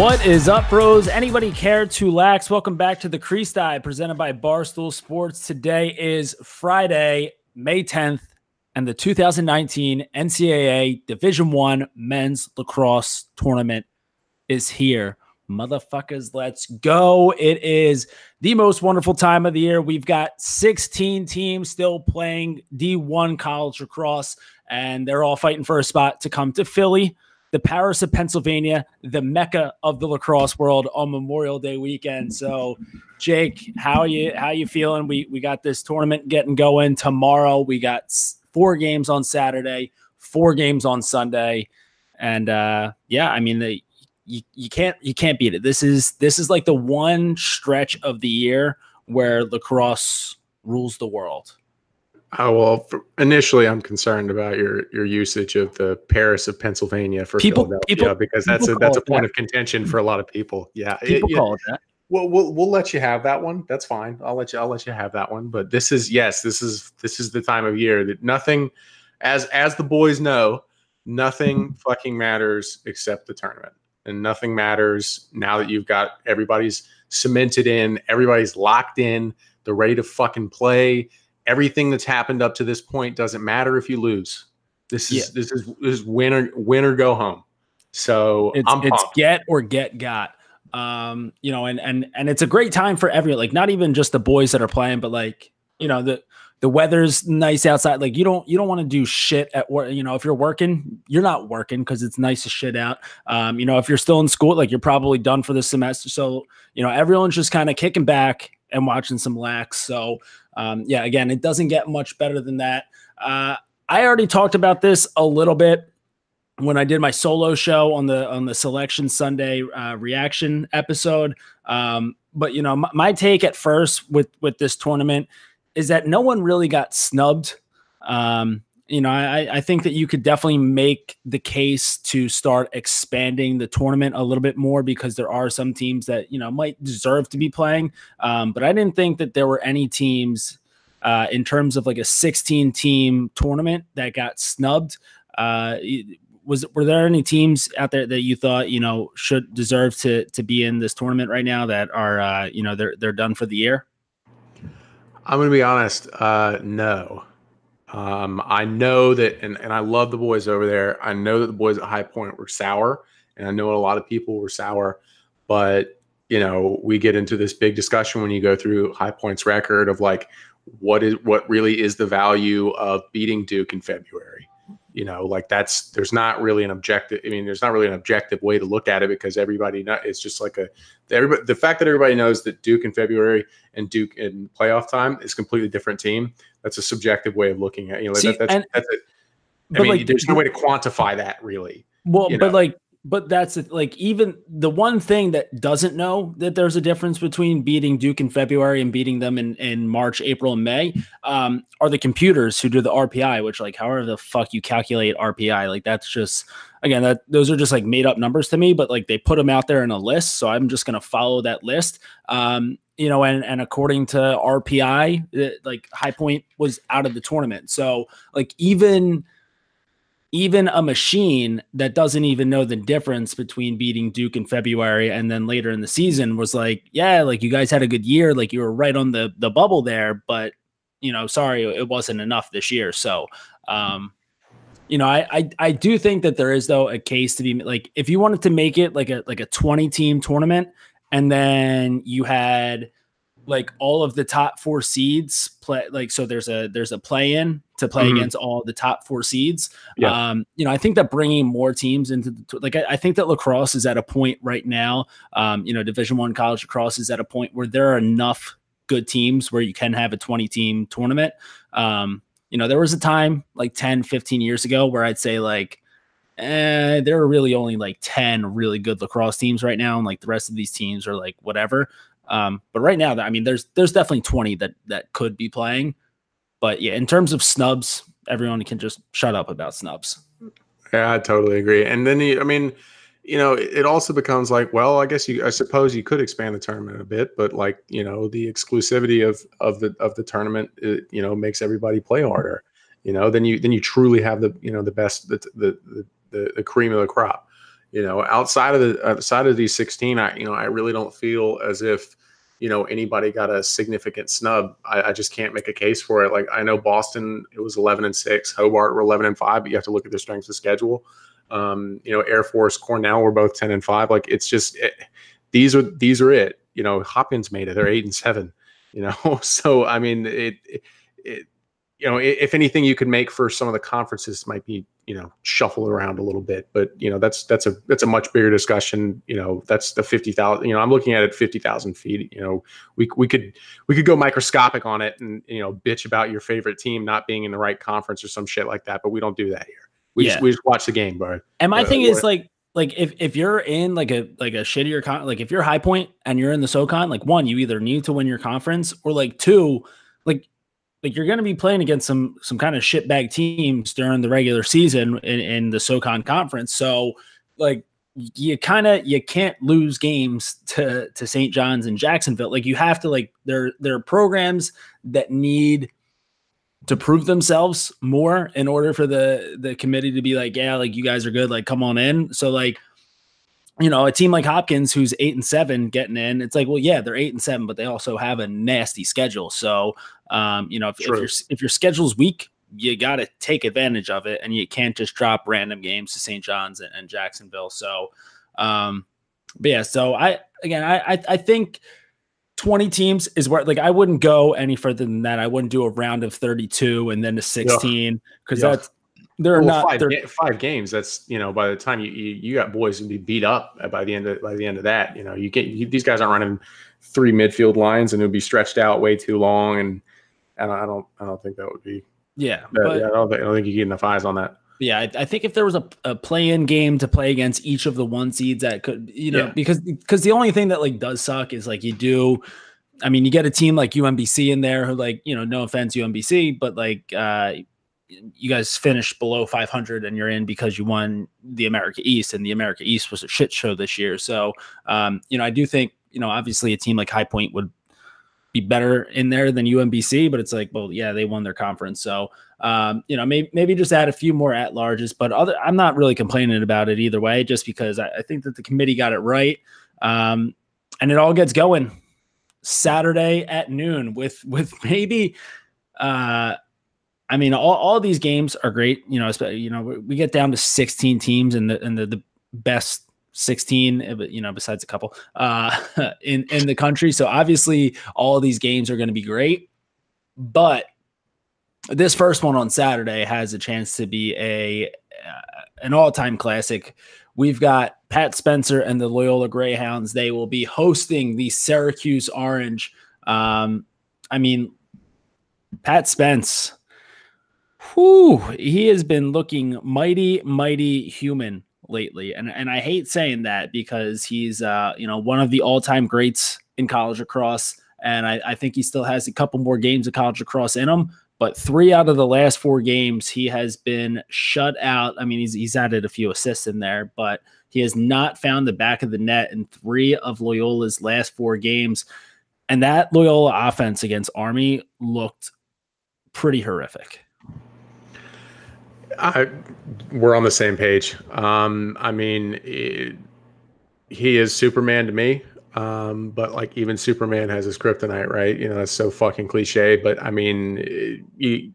What is up, bros? Anybody care to lax? Welcome back to the Crease Dive presented by Barstool Sports. Today is Friday, May 10th, and the 2019 NCAA Division One Men's Lacrosse Tournament is here. Motherfuckers, let's go. It is the most wonderful time of the year. We've got 16 teams still playing D1 college lacrosse, and they're all fighting for a spot to come to Philly the Paris of Pennsylvania, the mecca of the lacrosse world on Memorial Day weekend. So, Jake, how you how you feeling? We we got this tournament getting going tomorrow. We got four games on Saturday, four games on Sunday, and uh, yeah, I mean the, you you can't you can't beat it. This is this is like the one stretch of the year where lacrosse rules the world. Oh well, initially I'm concerned about your your usage of the Paris of Pennsylvania for people, Philadelphia people, because that's a that's a point that. of contention for a lot of people. Yeah, people it, call it that. Well, we'll we'll let you have that one. That's fine. I'll let you I'll let you have that one. But this is yes, this is this is the time of year that nothing, as as the boys know, nothing fucking matters except the tournament, and nothing matters now that you've got everybody's cemented in, everybody's locked in, they're ready to fucking play everything that's happened up to this point doesn't matter if you lose. This is yeah. this is this is win or win or go home. So it's, it's get or get got. Um, you know, and and and it's a great time for everyone. Like not even just the boys that are playing, but like you know the the weather's nice outside. Like you don't you don't want to do shit at work. You know, if you're working, you're not working because it's nice to shit out. Um, you know, if you're still in school, like you're probably done for the semester. So you know, everyone's just kind of kicking back and watching some lax. So um, yeah, again, it doesn't get much better than that. Uh, I already talked about this a little bit when I did my solo show on the on the Selection Sunday uh, reaction episode. Um, but you know, my, my, take at first with with this tournament is that no one really got snubbed. Um, you know, I, I think that you could definitely make the case to start expanding the tournament a little bit more because there are some teams that, you know, might deserve to be playing. Um, but I didn't think that there were any teams uh, in terms of like a 16 team tournament that got snubbed. Uh, was were there any teams out there that you thought you know should deserve to to be in this tournament right now that are uh, you know they're they're done for the year? I'm to be honest. Uh, no, um, I know that, and, and I love the boys over there. I know that the boys at High Point were sour, and I know a lot of people were sour, but you know, we get into this big discussion when you go through High Point's record of like what is what really is the value of beating Duke in February you know like that's there's not really an objective i mean there's not really an objective way to look at it because everybody know, it's just like a everybody the fact that everybody knows that duke in february and duke in playoff time is completely different team that's a subjective way of looking at you know See, that, that's, and, that's it i mean like, there's no way to quantify that really well but know? like but that's like even the one thing that doesn't know that there's a difference between beating Duke in February and beating them in, in March, April, and May um, are the computers who do the RPI, which like however the fuck you calculate RPI, like that's just again that those are just like made up numbers to me, but like they put them out there in a list, so I'm just gonna follow that list. Um, you know, and and according to RPI, it, like High Point was out of the tournament, so like even even a machine that doesn't even know the difference between beating Duke in February and then later in the season was like, yeah, like you guys had a good year, like you were right on the the bubble there, but you know, sorry, it wasn't enough this year. So, um, you know, I, I I do think that there is though a case to be like if you wanted to make it like a like a 20 team tournament and then you had like all of the top four seeds play like so there's a there's a play in to play mm-hmm. against all the top four seeds yeah. um you know i think that bringing more teams into the like I, I, think that lacrosse is at a point right now um you know division one college lacrosse is at a point where there are enough good teams where you can have a 20 team tournament um you know there was a time like 10 15 years ago where i'd say like eh, there are really only like 10 really good lacrosse teams right now and like the rest of these teams are like whatever um, but right now, I mean, there's there's definitely 20 that that could be playing. But yeah, in terms of snubs, everyone can just shut up about snubs. Yeah, I totally agree. And then I mean, you know, it also becomes like, well, I guess you, I suppose you could expand the tournament a bit, but like, you know, the exclusivity of of the of the tournament, it, you know, makes everybody play harder. you know, then you then you truly have the you know the best the the the, the cream of the crop. You know, outside of the outside of these 16, I you know I really don't feel as if you know anybody got a significant snub. I, I, just can't make a case for it. Like I know Boston, it was 11 and six. Hobart were 11 and five, but you have to look at their strengths of schedule. Um, you know, Air Force, Cornell were both 10 and five. Like it's just it, these are these are it. You know, Hopkins made it. They're eight and seven. You know, so I mean, it, it, it you know, if anything, you could make for some of the conferences might be, you know, shuffled around a little bit. But you know, that's that's a that's a much bigger discussion. You know, that's the fifty thousand. You know, I'm looking at it fifty thousand feet. You know, we we could we could go microscopic on it and you know bitch about your favorite team not being in the right conference or some shit like that. But we don't do that here. We yeah. just we just watch the game, bro. And my uh, thing is like like if if you're in like a like a shittier con like if you're high point and you're in the SoCon, like one, you either need to win your conference or like two, like like you're going to be playing against some some kind of shitbag teams during the regular season in, in the SoCon conference. So like you kind of you can't lose games to to St. John's and Jacksonville. Like you have to like there there are programs that need to prove themselves more in order for the the committee to be like, yeah, like you guys are good, like come on in. So like you know, a team like Hopkins who's eight and seven getting in, it's like, well, yeah, they're eight and seven, but they also have a nasty schedule. So, um, you know, if, if your if your schedule's weak, you got to take advantage of it, and you can't just drop random games to St. John's and, and Jacksonville. So, um, but yeah, so I again, I I, I think. 20 teams is where like I wouldn't go any further than that. I wouldn't do a round of 32 and then to 16 because yeah. that's there are well, not five, five, games. That's you know by the time you, you, you got boys to be beat up by the end of by the end of that. You know you get you, these guys aren't running three midfield lines and it would be stretched out way too long and and I don't I don't think that would be yeah. That, but, yeah I, don't think, I don't think you get enough eyes on that. Yeah, I, I, think if there was a, a play-in game to play against each of the one seeds, that could you know yeah. because because the only thing that like does suck is like you do. I mean, you get a team like UMBC in there who like you know no offense UMBC, but like uh, you guys finished below 500 and you're in because you won the America East and the America East was a shit show this year. So, um, you know, I do think, you know, obviously a team like High Point would be better in there than UMBC, but it's like, well, yeah, they won their conference. So, um, you know, maybe, maybe just add a few more at larges, but other, I'm not really complaining about it either way, just because I, I think that the committee got it right. Um, and it all gets going Saturday at noon with, with maybe, uh, I mean, all, all these games are great. You know, you know, we get down to 16 teams and the and the, the best 16, eh, you know, besides a couple uh, in in the country. So obviously, all these games are going to be great. But this first one on Saturday has a chance to be a uh, an all time classic. We've got Pat Spencer and the Loyola Greyhounds. They will be hosting the Syracuse Orange. Um, I mean, Pat Spence he has been looking mighty, mighty human lately. And and I hate saying that because he's uh, you know, one of the all-time greats in college lacrosse. And I, I think he still has a couple more games of college lacrosse in him. But three out of the last four games, he has been shut out. I mean, he's he's added a few assists in there, but he has not found the back of the net in three of Loyola's last four games. And that Loyola offense against Army looked pretty horrific. I, we're on the same page. Um, I mean, it, he is Superman to me. Um, but like even Superman has his kryptonite, right? You know, that's so fucking cliche. But I mean, he,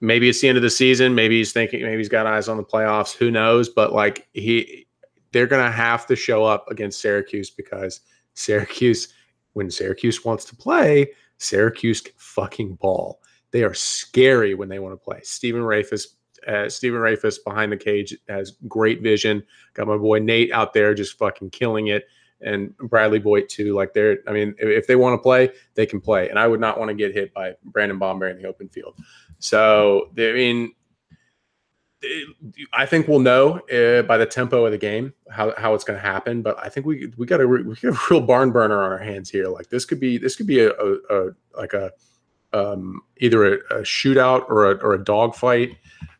maybe it's the end of the season. Maybe he's thinking, maybe he's got eyes on the playoffs. Who knows? But like he, they're gonna have to show up against Syracuse because Syracuse, when Syracuse wants to play, Syracuse can fucking ball. They are scary when they want to play. Stephen Rehfuss uh, Stephen Rehfuss behind the cage has great vision. Got my boy Nate out there just fucking killing it, and Bradley Voigt too. Like they're, I mean, if they want to play, they can play. And I would not want to get hit by Brendan Bomberry in the open field. So I mean, I think we'll know uh, by the tempo of the game how, how it's going to happen. But I think we we got a we got a real barn burner on our hands here. Like this could be this could be a, a, a like a um, either a, a, shootout or a or a dogfight.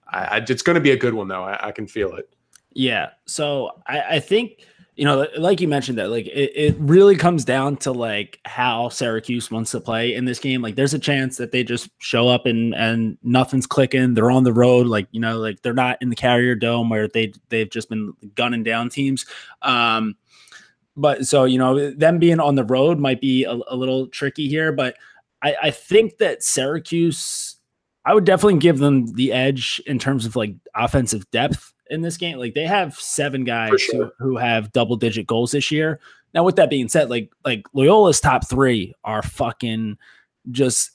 I, I, it's going to be a good one though. I, I, can feel it. Yeah. So I, think you know, like you mentioned that, like it, it really comes down to like how Syracuse wants to play in this game. Like there's a chance that they just show up and and nothing's clicking. They're on the road, like you know, like they're not in the Carrier Dome where they they've just been gunning down teams. Um, but so you know, them being on the road might be a, a little tricky here. But I, I think that Syracuse, I would definitely give them the edge in terms of like offensive depth in this game. Like they have seven guys sure. who, who have double digit goals this year. Now, with that being said, like like Loyola's top three are fucking just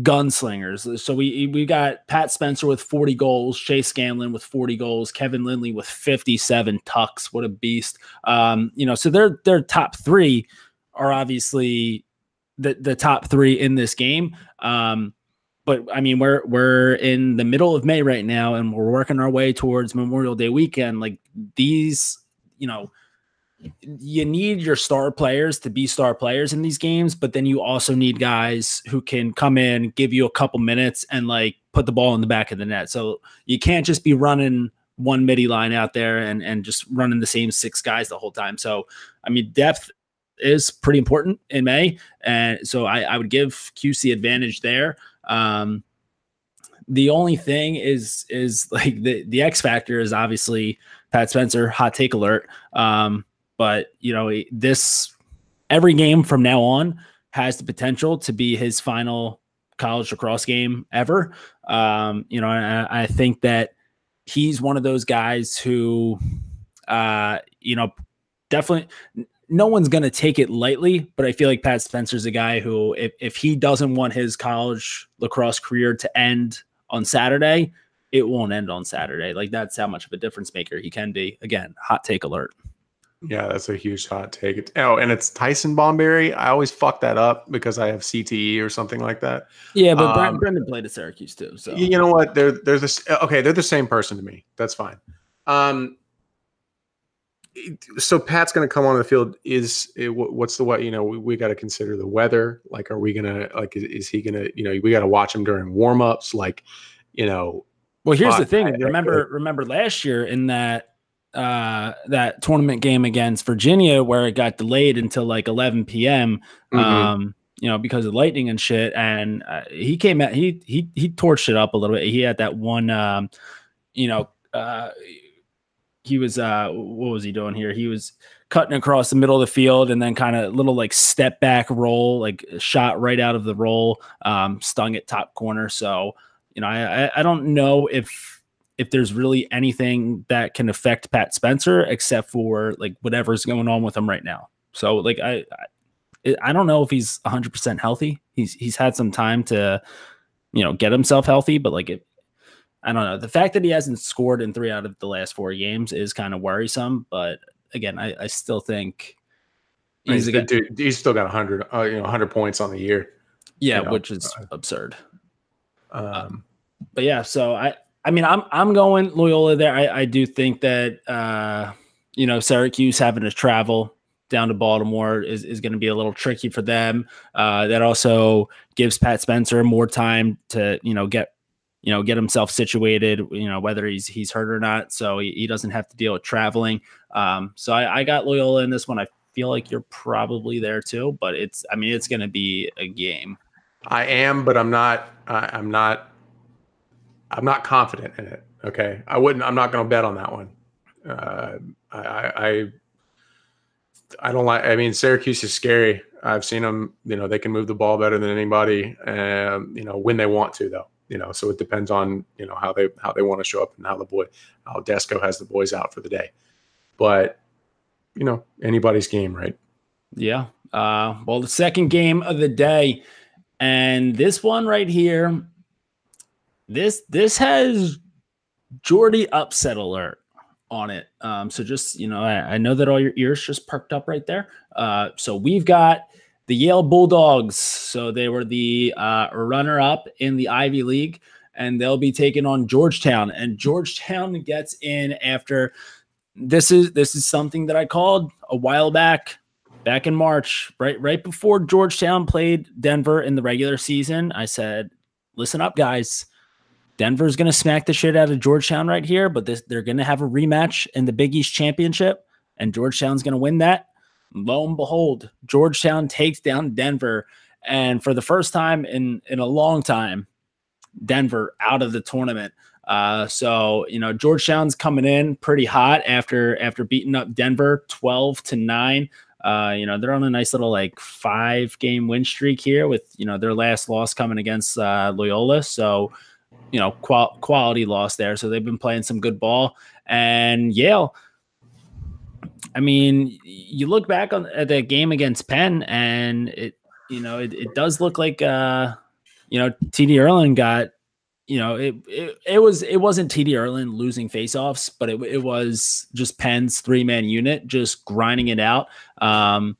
gunslingers. So we we got Pat Spencer with 40 goals, Chase Scanlan with 40 goals, Kevin Lindley with 57 tucks. What a beast. Um, you know, so their their top three are obviously the the top three in this game. Um, but I mean, we're we're in the middle of May right now, and we're working our way towards Memorial Day weekend. Like these, you know, you need your star players to be star players in these games, but then you also need guys who can come in, give you a couple minutes, and like put the ball in the back of the net. So you can't just be running one midi line out there and and just running the same six guys the whole time. So I mean, depth is pretty important in May, and so I, I would give QC advantage there. Um, the only thing is is like the the X factor is obviously Pat Spencer. Hot take alert. Um, but you know this every game from now on has the potential to be his final college lacrosse game ever. Um, you know, I, I think that he's one of those guys who, uh, you know, definitely no one's going to take it lightly, but I feel like Pat Spencer's a guy who, if, if he doesn't want his college lacrosse career to end on Saturday, it won't end on Saturday. Like that's how much of a difference maker he can be. Again, hot take alert. Yeah, that's a huge hot take. Oh, and it's Tyson Bomberry. I always fuck that up because I have CTE or something like that. Yeah, but um, Brendan played at Syracuse too. So you know what? They're they're this okay. They're the same person to me. That's fine. Um, so Pat's going to come on the field. Is what's the what? You know, we, we got to consider the weather. Like, are we gonna like? Is, is he gonna? You know, we got to watch him during warm ups. Like, you know. Well, here's uh, the thing. remember, remember last year in that uh that tournament game against Virginia where it got delayed until like 11 p.m. Mm-hmm. Um, you know, because of lightning and shit. And uh, he came out. He he he torched it up a little bit. He had that one. Um, you know. Uh, he was uh what was he doing here? He was cutting across the middle of the field and then kind of little like step back roll, like shot right out of the roll, um, stung at top corner. So, you know, I I don't know if if there's really anything that can affect Pat Spencer except for like whatever's going on with him right now. So like I I, I don't know if he's 100% healthy. He's he's had some time to you know get himself healthy, but like it, I don't know. The fact that he hasn't scored in three out of the last four games is kind of worrisome. But again, I, I still think he's, he's, dude, he's still got hundred, uh, you know, hundred points on the year. Yeah, you know? which is absurd. Um, um, but yeah, so I, I mean, I'm I'm going Loyola there. I, I do think that uh, you know Syracuse having to travel down to Baltimore is, is going to be a little tricky for them. Uh, that also gives Pat Spencer more time to you know get you know, get himself situated, you know, whether he's he's hurt or not. So he, he doesn't have to deal with traveling. Um, so I, I got Loyola in this one. I feel like you're probably there too, but it's I mean it's going to be a game. I am, but I'm not. I, I'm not. I'm not confident in it. Okay, I wouldn't. I'm not going to bet on that one. Uh, I, I I don't like. I mean, Syracuse is scary. I've seen them. You know, they can move the ball better than anybody. Um, you know, when they want to, though you know, so it depends on you know how they how they want to show up and how the boy how Desko has the boys out for the day. But you know, anybody's game, right? Yeah. Uh, well, the second game of the day, and this one right here, this this has Jordy upset alert on it. Um, so just you know, I, I know that all your ears just perked up right there. Uh, so we've got the Yale Bulldogs. So they were the uh, runner up in the Ivy League, and they'll be taking on Georgetown. And Georgetown gets in after this is this is something that I called a while back, back in March, right right before Georgetown played Denver in the regular season. I said, "Listen up, guys." Denver's going to smack the shit out of Georgetown right here, but this, they're going to have a rematch in the Big East Championship. and Georgetown's going to win that. Lo and behold, Georgetown takes down Denver, and for the first time in in a long time, Denver out of the tournament. Uh, so you know Georgetown's coming in pretty hot after after beating up Denver twelve to nine. Uh, you know they're on a nice little like five game win streak here with you know their last loss coming against uh, Loyola. So you know qual- quality loss there. So they've been playing some good ball. And Yale, I mean, you look back on at that game against Penn, and it you know it, it does look like uh you know TD Ierlan got you know, it, it it was it wasn't TD Ierlan losing faceoffs, but it it was just Penn's three man unit just grinding it out. Um,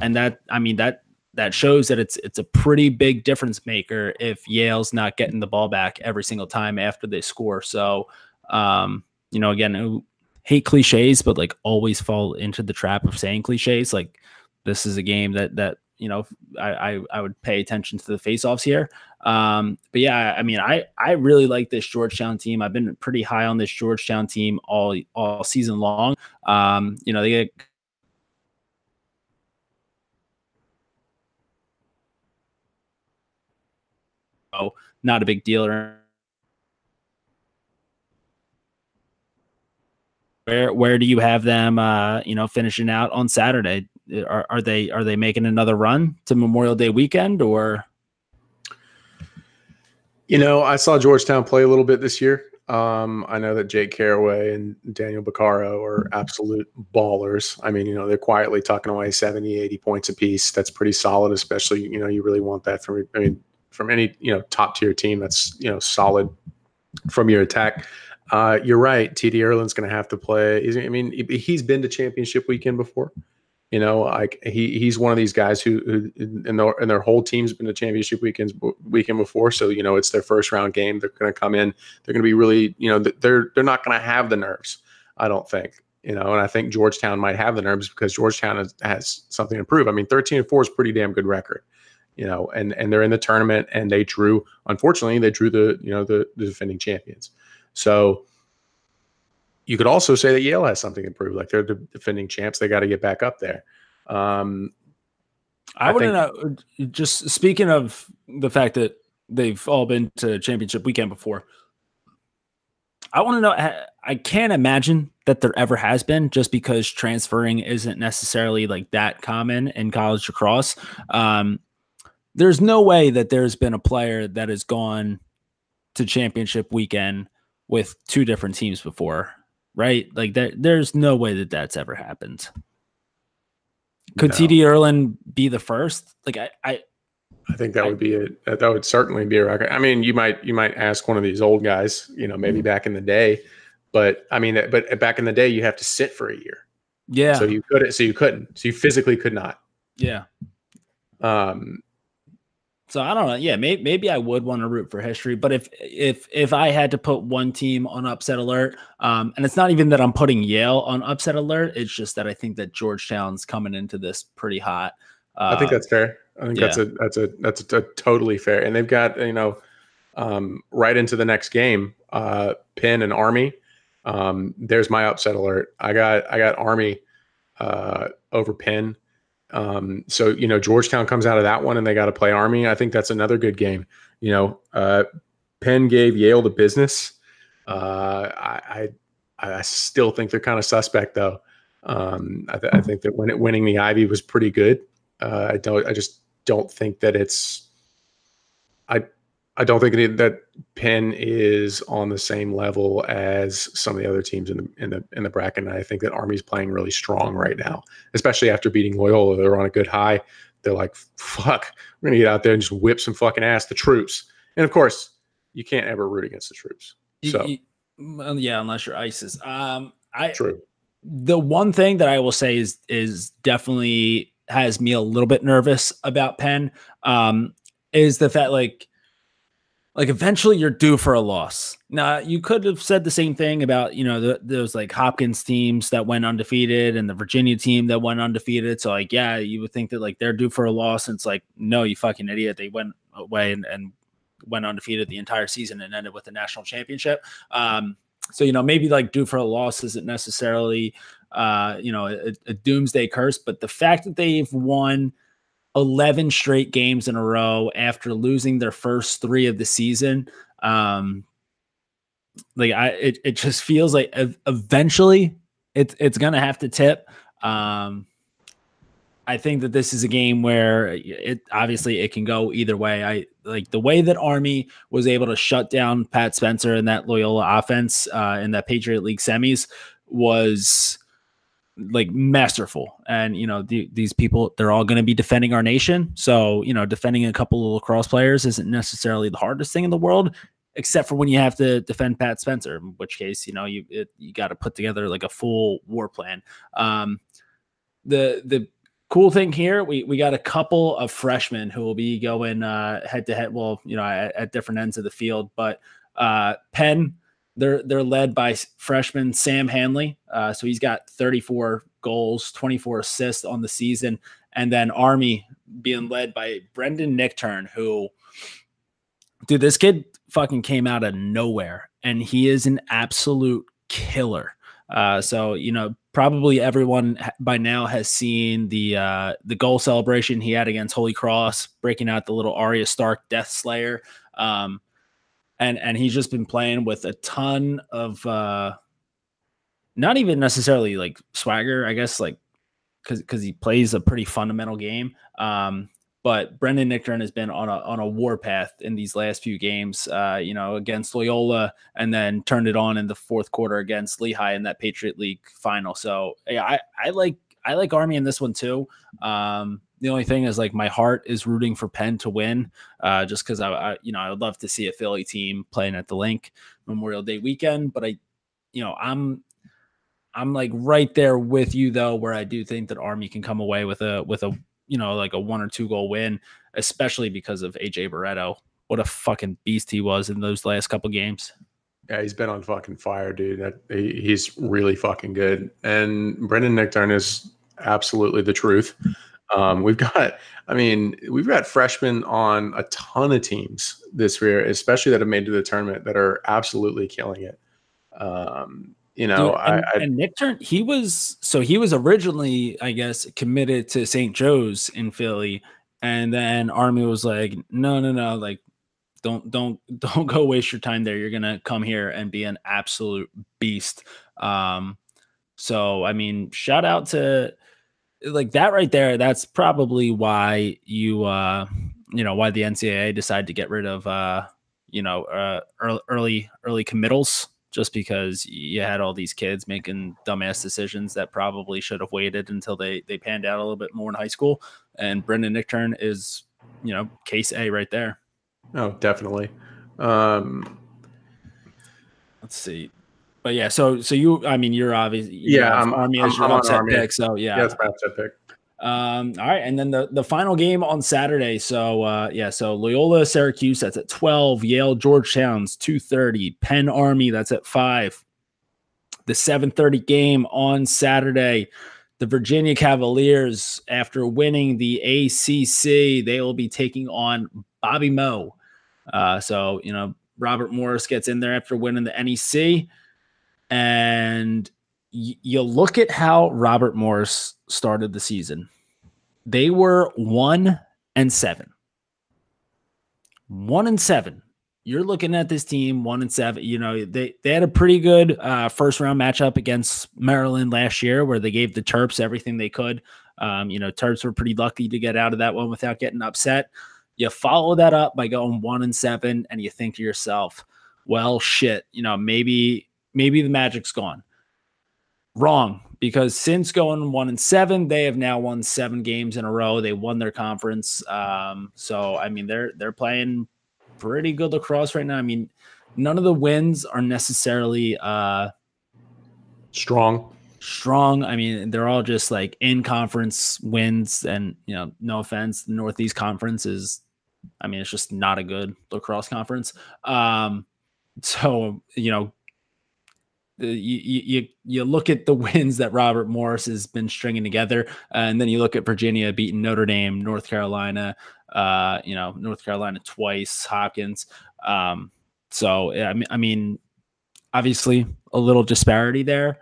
and that I mean that that shows that it's it's a pretty big difference maker if Yale's not getting the ball back every single time after they score. So, um, you know, again, hate cliches, but like always fall into the trap of saying cliches. Like this is a game that that you know I I, I would pay attention to the faceoffs here. Um, but yeah, I mean, I I really like this Georgetown team. I've been pretty high on this Georgetown team all all season long. Um, you know, they get oh, not a big deal. Where where do you have them? Uh, you know, finishing out on Saturday. Are, are they are they making another run to Memorial Day weekend or? You know, I saw Georgetown play a little bit this year. Um, I know that Jake Carraway and Daniel Bucaro are absolute ballers. I mean, you know, they're quietly tucking away 70, 80 points apiece. That's pretty solid, especially, you know, you really want that from, I mean, from any, you know, top tier team that's, you know, solid from your attack. Uh, you're right. TD Ierlan's going to have to play. I mean, he's been to championship weekend before. You know, like he he's one of these guys who, who and their and their whole team's been to championship weekends weekend before. So you know, it's their first round game. They're going to come in. They're going to be really, you know, they're they're not going to have the nerves. I don't think. You know, and I think Georgetown might have the nerves because Georgetown has, has something to prove. I mean, thirteen and four is pretty damn good record. You know, and and they're in the tournament and they drew. Unfortunately, they drew the you know the, the defending champions. So you could also say that Yale has something to prove. Like they're the defending champs, they got to get back up there. Um, I, I want to know. Just speaking of the fact that they've all been to championship weekend before, I want to know. I can't imagine that there ever has been, just because transferring isn't necessarily like that common in college lacrosse. Um, there's no way that there's been a player that has gone to championship weekend with two different teams before right? Like there, there's no way that that's ever happened. Could no. TD Ierlan be the first? Like I, I, I think that I, would be a that would certainly be a record. I mean, you might you might ask one of these old guys, you know, maybe mm-hmm. back in the day, but I mean, but back in the day, you have to sit for a year. Yeah. So you couldn't. So you couldn't. So you physically could not. Yeah. Um, so I don't know. Yeah, maybe maybe I would want to root for history, but if if if I had to put one team on upset alert, um, and it's not even that I'm putting Yale on upset alert, it's just that I think that Georgetown's coming into this pretty hot. Uh, I think that's fair. I think yeah. that's a that's a that's a, a, totally fair, and they've got you know um, right into the next game, uh, Penn and Army. Um, there's my upset alert. I got I got Army uh, over Penn. Um, so you know, Georgetown comes out of that one and they got to play Army. I think that's another good game. You know, uh, Penn gave Yale the business. Uh, I, I, I still think they're kind of suspect though. Um, I, th- I, think that when it, winning the Ivy was pretty good. Uh, I don't. I just don't think that it's. I I don't think that Penn is on the same level as some of the other teams in the in the in the bracket. And I think that Army's playing really strong right now, especially after beating Loyola. They're on a good high. They're like, "Fuck, we're gonna get out there and just whip some fucking ass." The troops, and of course, you can't ever root against the troops. So, well, yeah, unless you're ISIS. Um, I true. The one thing that I will say is is definitely has me a little bit nervous about Penn. Um, is the fact like like eventually you're due for a loss. Now you could have said the same thing about you know the, those like Hopkins teams that went undefeated and the Virginia team that went undefeated. So like yeah, you would think that like they're due for a loss. And it's like no, you fucking idiot. They went away and, and went undefeated the entire season and ended with the national championship. Um, so you know maybe like due for a loss isn't necessarily uh, you know, a, a doomsday curse. But the fact that they've won 11 straight games in a row after losing their first three of the season, um, like I, it, it just feels like eventually it's it's gonna have to tip. Um, I think that this is a game where it obviously it can go either way. I like the way that Army was able to shut down Pat Spencer and that Loyola offense uh, in that Patriot League semis was like masterful. And you know the, these people they're all going to be defending our nation. So you know defending a couple of lacrosse players isn't necessarily the hardest thing in the world except for when you have to defend Pat Spencer, in which case, you know, you it, you got to put together like a full war plan. Um, the the cool thing here, we we got a couple of freshmen who will be going uh, head to head. Well, you know, at, at, different ends of the field, but uh, Penn. They're they're led by freshman Sam Handley. Uh, so he's got 34 goals, 24 assists on the season, and then Army being led by Brendan Nichtern, who dude, this kid fucking came out of nowhere and he is an absolute killer. Uh, so you know, probably everyone by now has seen the uh, the goal celebration he had against Holy Cross, breaking out the little Arya Stark Death Slayer, um, and and he's just been playing with a ton of uh, not even necessarily like swagger, I guess, like because because he plays a pretty fundamental game. Um, but Brendan Nichtern has been on a on a warpath in these last few games. Uh, you know, against Loyola, and then turned it on in the fourth quarter against Lehigh in that Patriot League final. So yeah, I I like I like Army in this one too. Um, the only thing is like my heart is rooting for Penn to win, uh, just because I, I, you know I would love to see a Philly team playing at the Linc Memorial Day weekend. But I, you know, I'm I'm like right there with you though, where I do think that Army can come away with a with a you know, like a one or two goal win, especially because of AJ Barretto. What a fucking beast he was in those last couple games. Yeah, he's been on fucking fire, dude. That, he, he's really fucking good. And Brendan Nichtern is absolutely the truth. Um, we've got, I mean, we've got freshmen on a ton of teams this year, especially that have made to the tournament that are absolutely killing it. Um, you know, Dude, and, I, I, and Nichtern. He was so he was originally, I guess, committed to St. Joe's in Philly, and then Army was like, no, no, no, like, don't, don't, don't go waste your time there. You're gonna come here and be an absolute beast. Um, so I mean, shout out to like that right there. That's probably why you, uh, you know, why the NCAA decided to get rid of, uh, you know, uh, early, early, committals just because you had all these kids making dumbass decisions that probably should have waited until they they panned out a little bit more in high school. And Brendan Nichtern is, you know, case A right there. Oh, definitely. Um, Let's see. But yeah, so so you, I mean, you're obviously yeah, I'm, Army as your upset pick. So yeah, yeah, that's my upset pick. Um, all right, and then the the final game on Saturday. So uh, yeah, so Loyola Syracuse that's at twelve. Yale Georgetown's two thirty. Penn Army that's at five. The seven thirty game on Saturday. The Virginia Cavaliers, after winning the ACC, they will be taking on Bobby Moe. Uh, so you know Robert Morris gets in there after winning the NEC, and you look at how Robert Morris started the season. They were one and seven. One and seven. You're looking at this team one and seven. You know they they had a pretty good uh, first round matchup against Maryland last year, where they gave the Terps everything they could. Um, you know, Terps were pretty lucky to get out of that one without getting upset. You follow that up by going one and seven, and you think to yourself, "Well, shit, you know, maybe maybe the magic's gone." Wrong, because since going one and seven, they have now won seven games in a row. They won their conference. Um, so I mean, they're they're playing pretty good lacrosse right now. I mean, none of the wins are necessarily uh, strong. Strong. I mean, they're all just like in conference wins, and you know, no offense, the Northeast Conference is, I mean, it's just not a good lacrosse conference. Um, so you know, you, you you look at the wins that Robert Morris has been stringing together, uh, and then you look at Virginia beating Notre Dame, North Carolina, uh, you know North Carolina twice, Hopkins. Um, so I mean, I mean, obviously a little disparity there,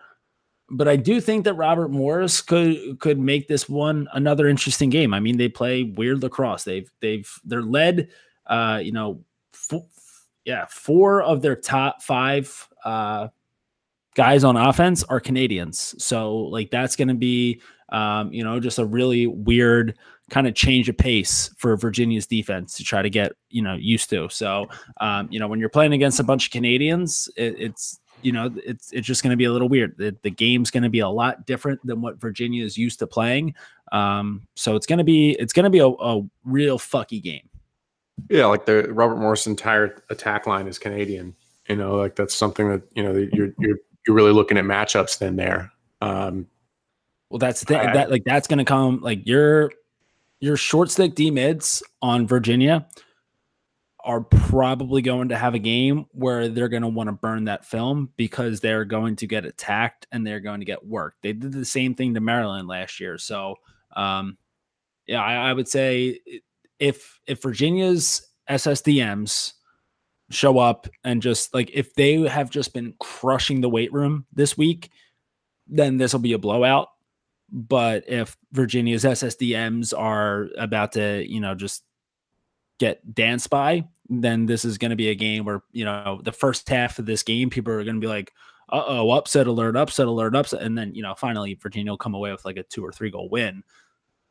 but I do think that Robert Morris could could make this one another interesting game. I mean, they play weird lacrosse. They've they've they're led, uh, you know, yeah, four of their top five uh, guys on offense are Canadians. So like that's going to be, um, you know, just a really weird kind of change of pace for Virginia's defense to try to get you know used to. So um, you know when you're playing against a bunch of Canadians, it, it's you know, it's it's just going to be a little weird. The, the game's going to be a lot different than what Virginia is used to playing. Um, so it's going to be it's going to be a, a real fucky game. Yeah, like the Robert Morris entire attack line is Canadian. You know, like that's something that you know you're you're you're really looking at matchups then there. Um, well, that's the thing I, that like that's going to come like your your short stick D mids on Virginia are probably going to have a game where they're going to want to burn that film because they're going to get attacked and they're going to get worked. They did the same thing to Maryland last year. So, um, yeah, I, I would say if if Virginia's SSDMs show up and just like if they have just been crushing the weight room this week, then this will be a blowout. But if Virginia's SSDMs are about to, you know, just get danced by, then this is going to be a game where you know the first half of this game people are going to be like uh oh upset alert upset alert upset and then you know finally virginia will come away with like a two or three goal win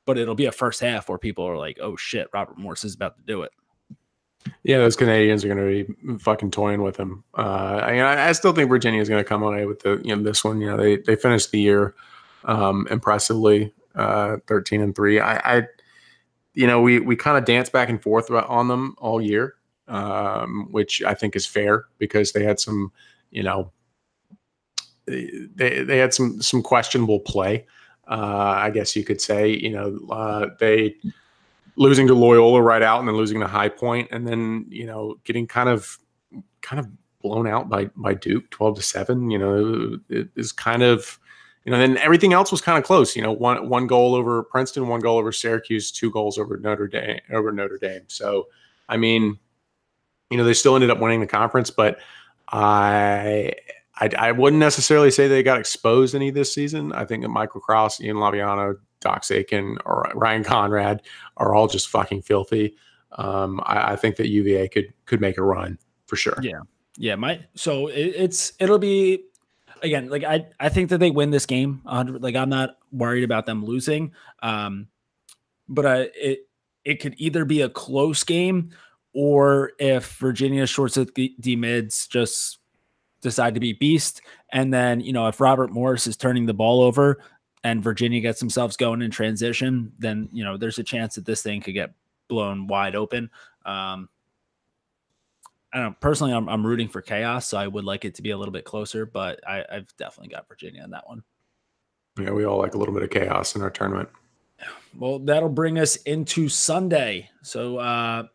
but it'll be a first half where people are like oh shit robert morris is about to do it yeah those canadians are going to be fucking toying with him. Uh i, I still think virginia is going to come away with the you know this one. You know they they finished the year um impressively uh 13 and 3 i i you know we we kind of dance back and forth on them all year um, which I think is fair because they had some, you know, they they had some some questionable play. Uh, I guess you could say, you know, uh, they losing to Loyola right out and then losing to High Point and then you know getting kind of kind of blown out by by Duke, twelve to seven. You know, it is kind of you know, then everything else was kind of close. You know, one one goal over Princeton, one goal over Syracuse, two goals over Notre Dame over Notre Dame. So, I mean, you know, they still ended up winning the conference, but I, I, I wouldn't necessarily say they got exposed any this season. I think that Michael Kraus, Ian Laviano, Dox Aitken, or Ryan Conrad are all just fucking filthy. Um, I, I, think that UVA could could make a run for sure. Yeah, yeah. My so it, it's it'll be again like I I think that they win this game. Like I'm not worried about them losing. Um, but I it it could either be a close game or if Virginia shorts of D mids just decide to be beast, and then you know if Robert Morris is turning the ball over and Virginia gets themselves going in transition, then you know there's a chance that this thing could get blown wide open. Um, I don't know. Personally, I'm, I'm rooting for chaos, so I would like it to be a little bit closer, but I, I've definitely got Virginia in that one. Yeah, we all like a little bit of chaos in our tournament. Well, that'll bring us into Sunday. So, uh,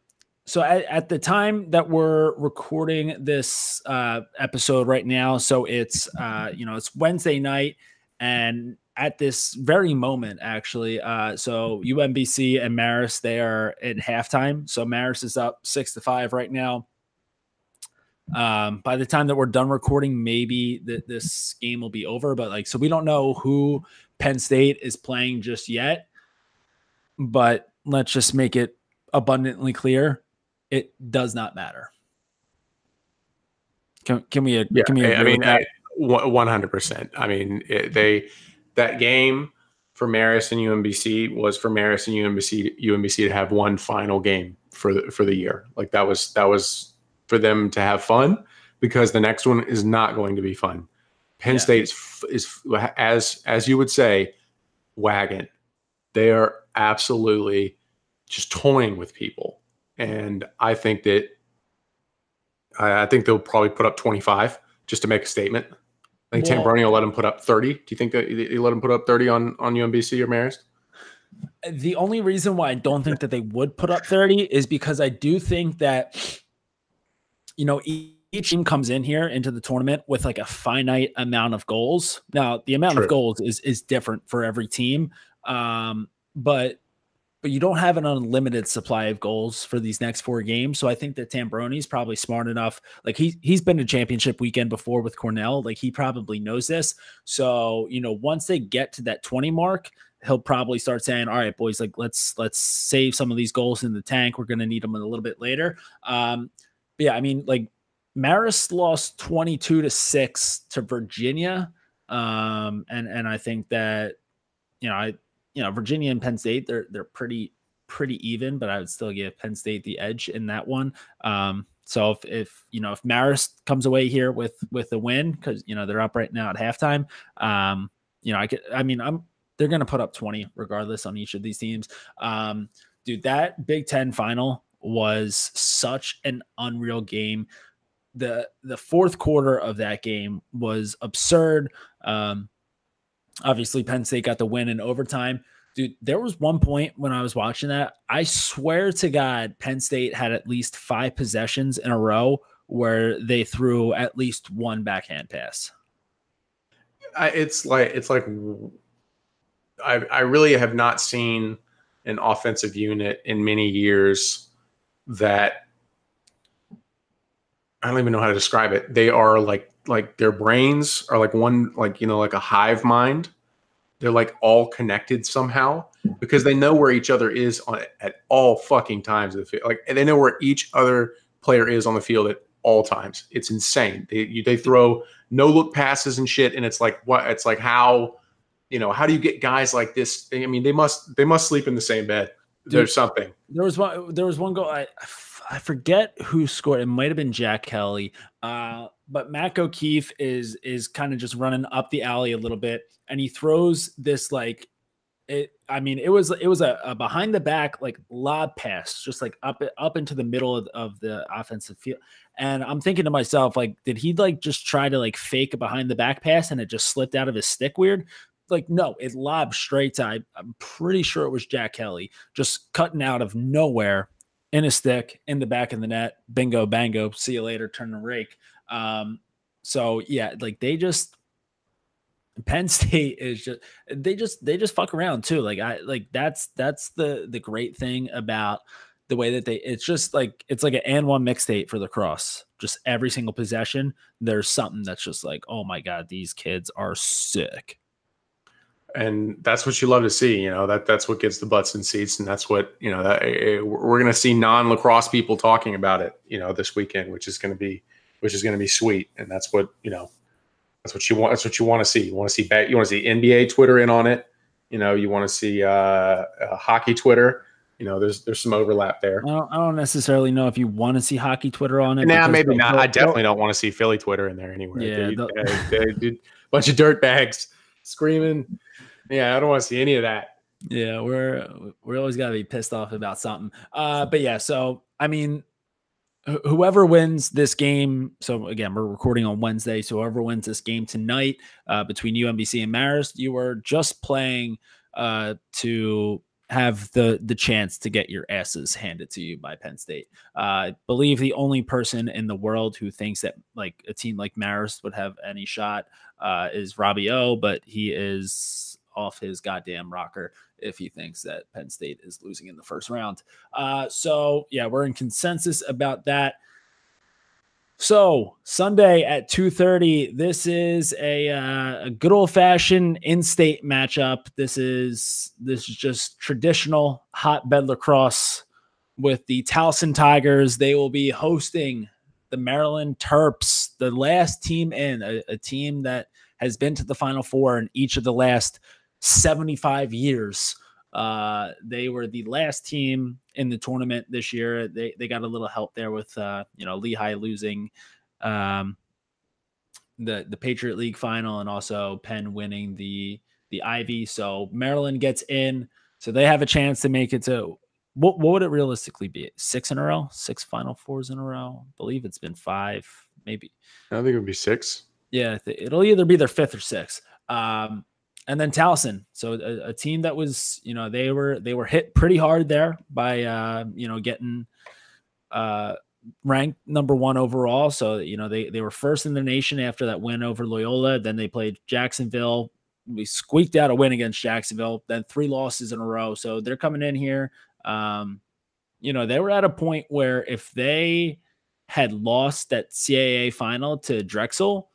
so at, at, the time that we're recording this uh, episode right now, so it's uh, you know it's Wednesday night, and at this very moment, actually, uh, so UMBC and Marist they are in halftime. So Marist is up six to five right now. Um, by the time that we're done recording, maybe that this game will be over. But like, so we don't know who Penn State is playing just yet. But let's just make it abundantly clear it does not matter. Can, can we? Yeah, can we I mean, one hundred percent. I mean, it, they that game for Marist and UMBC was for Marist and UMBC UMBC to have one final game for the for the year. Like that was that was for them to have fun because the next one is not going to be fun. Penn yeah. State is, is as as you would say, wagon. They are absolutely just toying with people and I think that I, I think they'll probably put up 25 just to make a statement. I think well, Tambroni will let him put up 30. Do you think that they let him put up 30 on on UMBC or Marist? The only reason why I don't think that they would put up 30 is because I do think that you know each team comes in here into the tournament with like a finite amount of goals. Now, the amount True. of goals is is different for every team. Um, but but you don't have an unlimited supply of goals for these next four games. So I think that Tambroni's probably smart enough. Like he he's been to championship weekend before with Cornell. Like he probably knows this. So you know, once they get to that 20 mark, he'll probably start saying, "All right, boys, like let's let's save some of these goals in the tank. We're gonna need them a little bit later." Um, but yeah, I mean, like Marist lost 22 to 6 to Virginia. Um, and and I think that you know, I you know, Virginia and Penn State, they're they're pretty pretty even, but I would still give Penn State the edge in that one. Um, so if if you know if Marist comes away here with with a win because you know they're up right now at halftime, um, you know I could I mean I'm they're gonna put up 20 regardless on each of these teams. Um, dude, that Big Ten final was such an unreal game. The the fourth quarter of that game was absurd. Um, Obviously, Penn State got the win in overtime. Dude, there was one point when I was watching that. I swear to God, Penn State had at least five possessions in a row where they threw at least one backhand pass. I, it's like it's like I I really have not seen an offensive unit in many years that I don't even know how to describe it. They are like like their brains are like one like you know like a hive mind. They're like all connected somehow because they know where each other is on at all fucking times of the field. Like they know where each other player is on the field at all times. It's insane. They you, they throw no look passes and shit and it's like what it's like how you know how do you get guys like this i mean they must they must sleep in the same bed. Dude, there's something. there was one there was one goal i I forget who scored. It might have been Jack Kelly. Uh, but Mac O'Keefe is is kind of just running up the alley a little bit, and he throws this like it. I mean, it was it was a, a behind the back like lob pass, just like up up into the middle of, of the offensive field. And I'm thinking to myself, like, did he like just try to like fake a behind the back pass and it just slipped out of his stick weird? like no, it lobbed straight to. I, I'm pretty sure it was Jack Kelly just cutting out of nowhere in a stick in the back of the net. Bingo, bango. See you later. Turn the rake. Um, so yeah, like they just Penn State is just they just they just fuck around too. Like I like that's that's the the great thing about the way that they it's just like it's like an and one mixtape for the cross. Just every single possession, there's something that's just like, oh my god, these kids are sick and that's what you love to see. You know that that's what gets the butts and seats, and that's what you know that eh, eh, we're going to see non lacrosse people talking about it. You know this weekend, which is going to be which is going to be sweet, and that's what you know. That's what you want. That's what you want to see. You want to see back. You want to see NBA Twitter in on it. You know, you want to see uh, uh, hockey Twitter. You know, there's there's some overlap there. I don't, I don't necessarily know if you want to see hockey Twitter on it. Nah, maybe not. I definitely don't want to see Philly Twitter in there anywhere. Yeah, they, they, they, bunch of dirt bags screaming yeah, I don't want to see any of that. Yeah, we're we're always got to be pissed off about something. Uh, but yeah, so I mean, wh- whoever wins this game. So again, we're recording on Wednesday. So whoever wins this game tonight uh, between UMBC and Marist, you are just playing uh, to have the the chance to get your asses handed to you by Penn State. Uh, I believe the only person in the world who thinks that like a team like Marist would have any shot uh, is Robbie O, but he is off his goddamn rocker if he thinks that Penn State is losing in the first round. Uh, so yeah, we're in consensus about that. So Sunday at 2:30, this is a, uh, a good old-fashioned in-state matchup. This is this is just traditional hotbed lacrosse with the Towson Tigers. They will be hosting the Maryland Terps, the last team in, a, a team that has been to the Final Four in each of the last 75 years. Uh, they were the last team in the tournament this year. They they got a little help there with uh, you know Lehigh losing um, the the Patriot League final and also Penn winning the the Ivy. So Maryland gets in, so they have a chance to make it to what what would it realistically be? Six in a row, six Final Fours in a row. I believe it's been five, maybe. I think it would be six. Yeah, it'll either be their fifth or sixth. Um, and then Towson. So a, a, team that was, you know, they were they were hit pretty hard there by uh, you know, getting uh ranked number one overall. So, you know, they they were first in the nation after that win over Loyola. Then they played Jacksonville, we squeaked out a win against Jacksonville, then three losses in a row. So they're coming in here. Um, you know, they were at a point where if they had lost that CAA final to Drexel,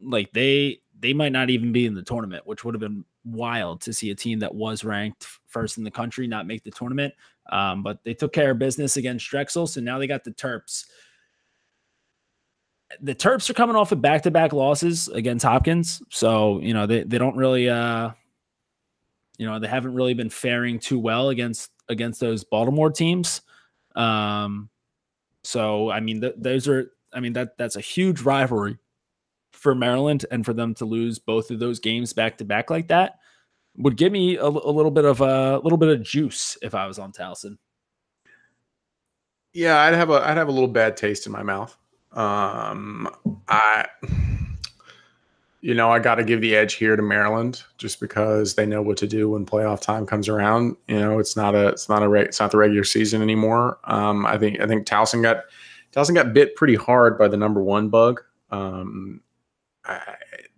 like they they might not even be in the tournament, which would have been wild to see a team that was ranked first in the country not make the tournament. Um, but they took care of business against Drexel, so now they got the Terps. The Terps are coming off of back-to-back losses against Hopkins, so you know they they don't really, uh, you know, they haven't really been faring too well against against those Baltimore teams. Um, so I mean, th- those are, I mean that that's a huge rivalry for Maryland, and for them to lose both of those games back to back like that would give me a, a, little bit of a little bit of juice if I was on Towson. Yeah, I'd have a I'd have a little bad taste in my mouth. Um, I, you know, I got to give the edge here to Maryland just because they know what to do when playoff time comes around. You know, it's not a it's not a it's not the regular season anymore. Um, I think I think Towson got Towson got bit pretty hard by the number one bug. Um, I,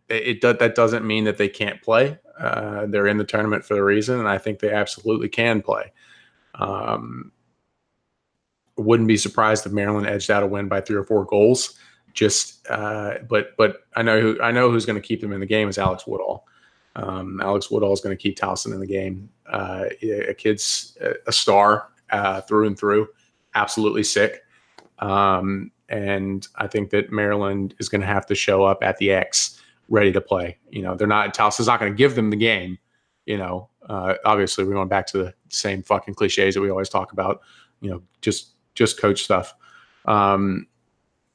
it, it that doesn't mean that they can't play. Uh, they're in the tournament for a reason, and I think they absolutely can play. Um, wouldn't be surprised if Maryland edged out a win by three or four goals. Just, uh, but but I know who I know who's going to keep them in the game is Alex Woodall. Um, Alex Woodall is going to keep Towson in the game. Uh, a kid's a star uh, through and through, absolutely sick. Um, and I think that Maryland is going to have to show up at the X ready to play. You know, they're not Towson's not going to give them the game. You know, uh, obviously we're going back to the same fucking cliches that we always talk about. You know, just just coach stuff. Um,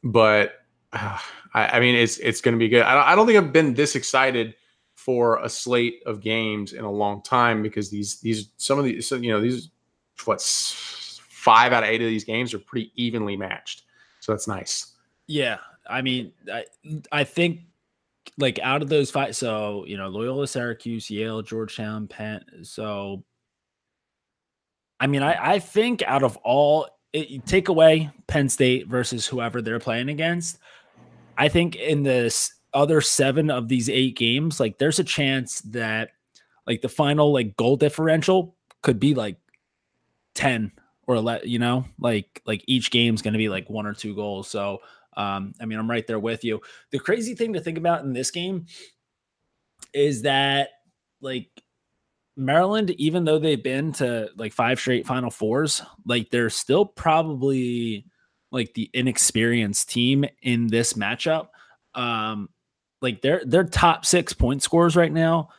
but uh, I, I, mean, it's it's going to be good. I don't, I don't think I've been this excited for a slate of games in a long time because these these some of these you know these what's five out of eight of these games are pretty evenly matched. So that's nice. Yeah, I mean, I I think like out of those five, so you know, Loyola, Syracuse, Yale, Georgetown, Penn. So, I mean, I I think out of all, it, take away Penn State versus whoever they're playing against. I think in this other seven of these eight games, like there's a chance that like the final like goal differential could be like 10 or let you know like like each game's going to be like one or two goals. So um i mean i'm right there with you. The crazy thing to think about in this game is that like maryland even though they've been to like five straight final fours like they're still probably like the inexperienced team in this matchup. Um like they're they're top six point scores right now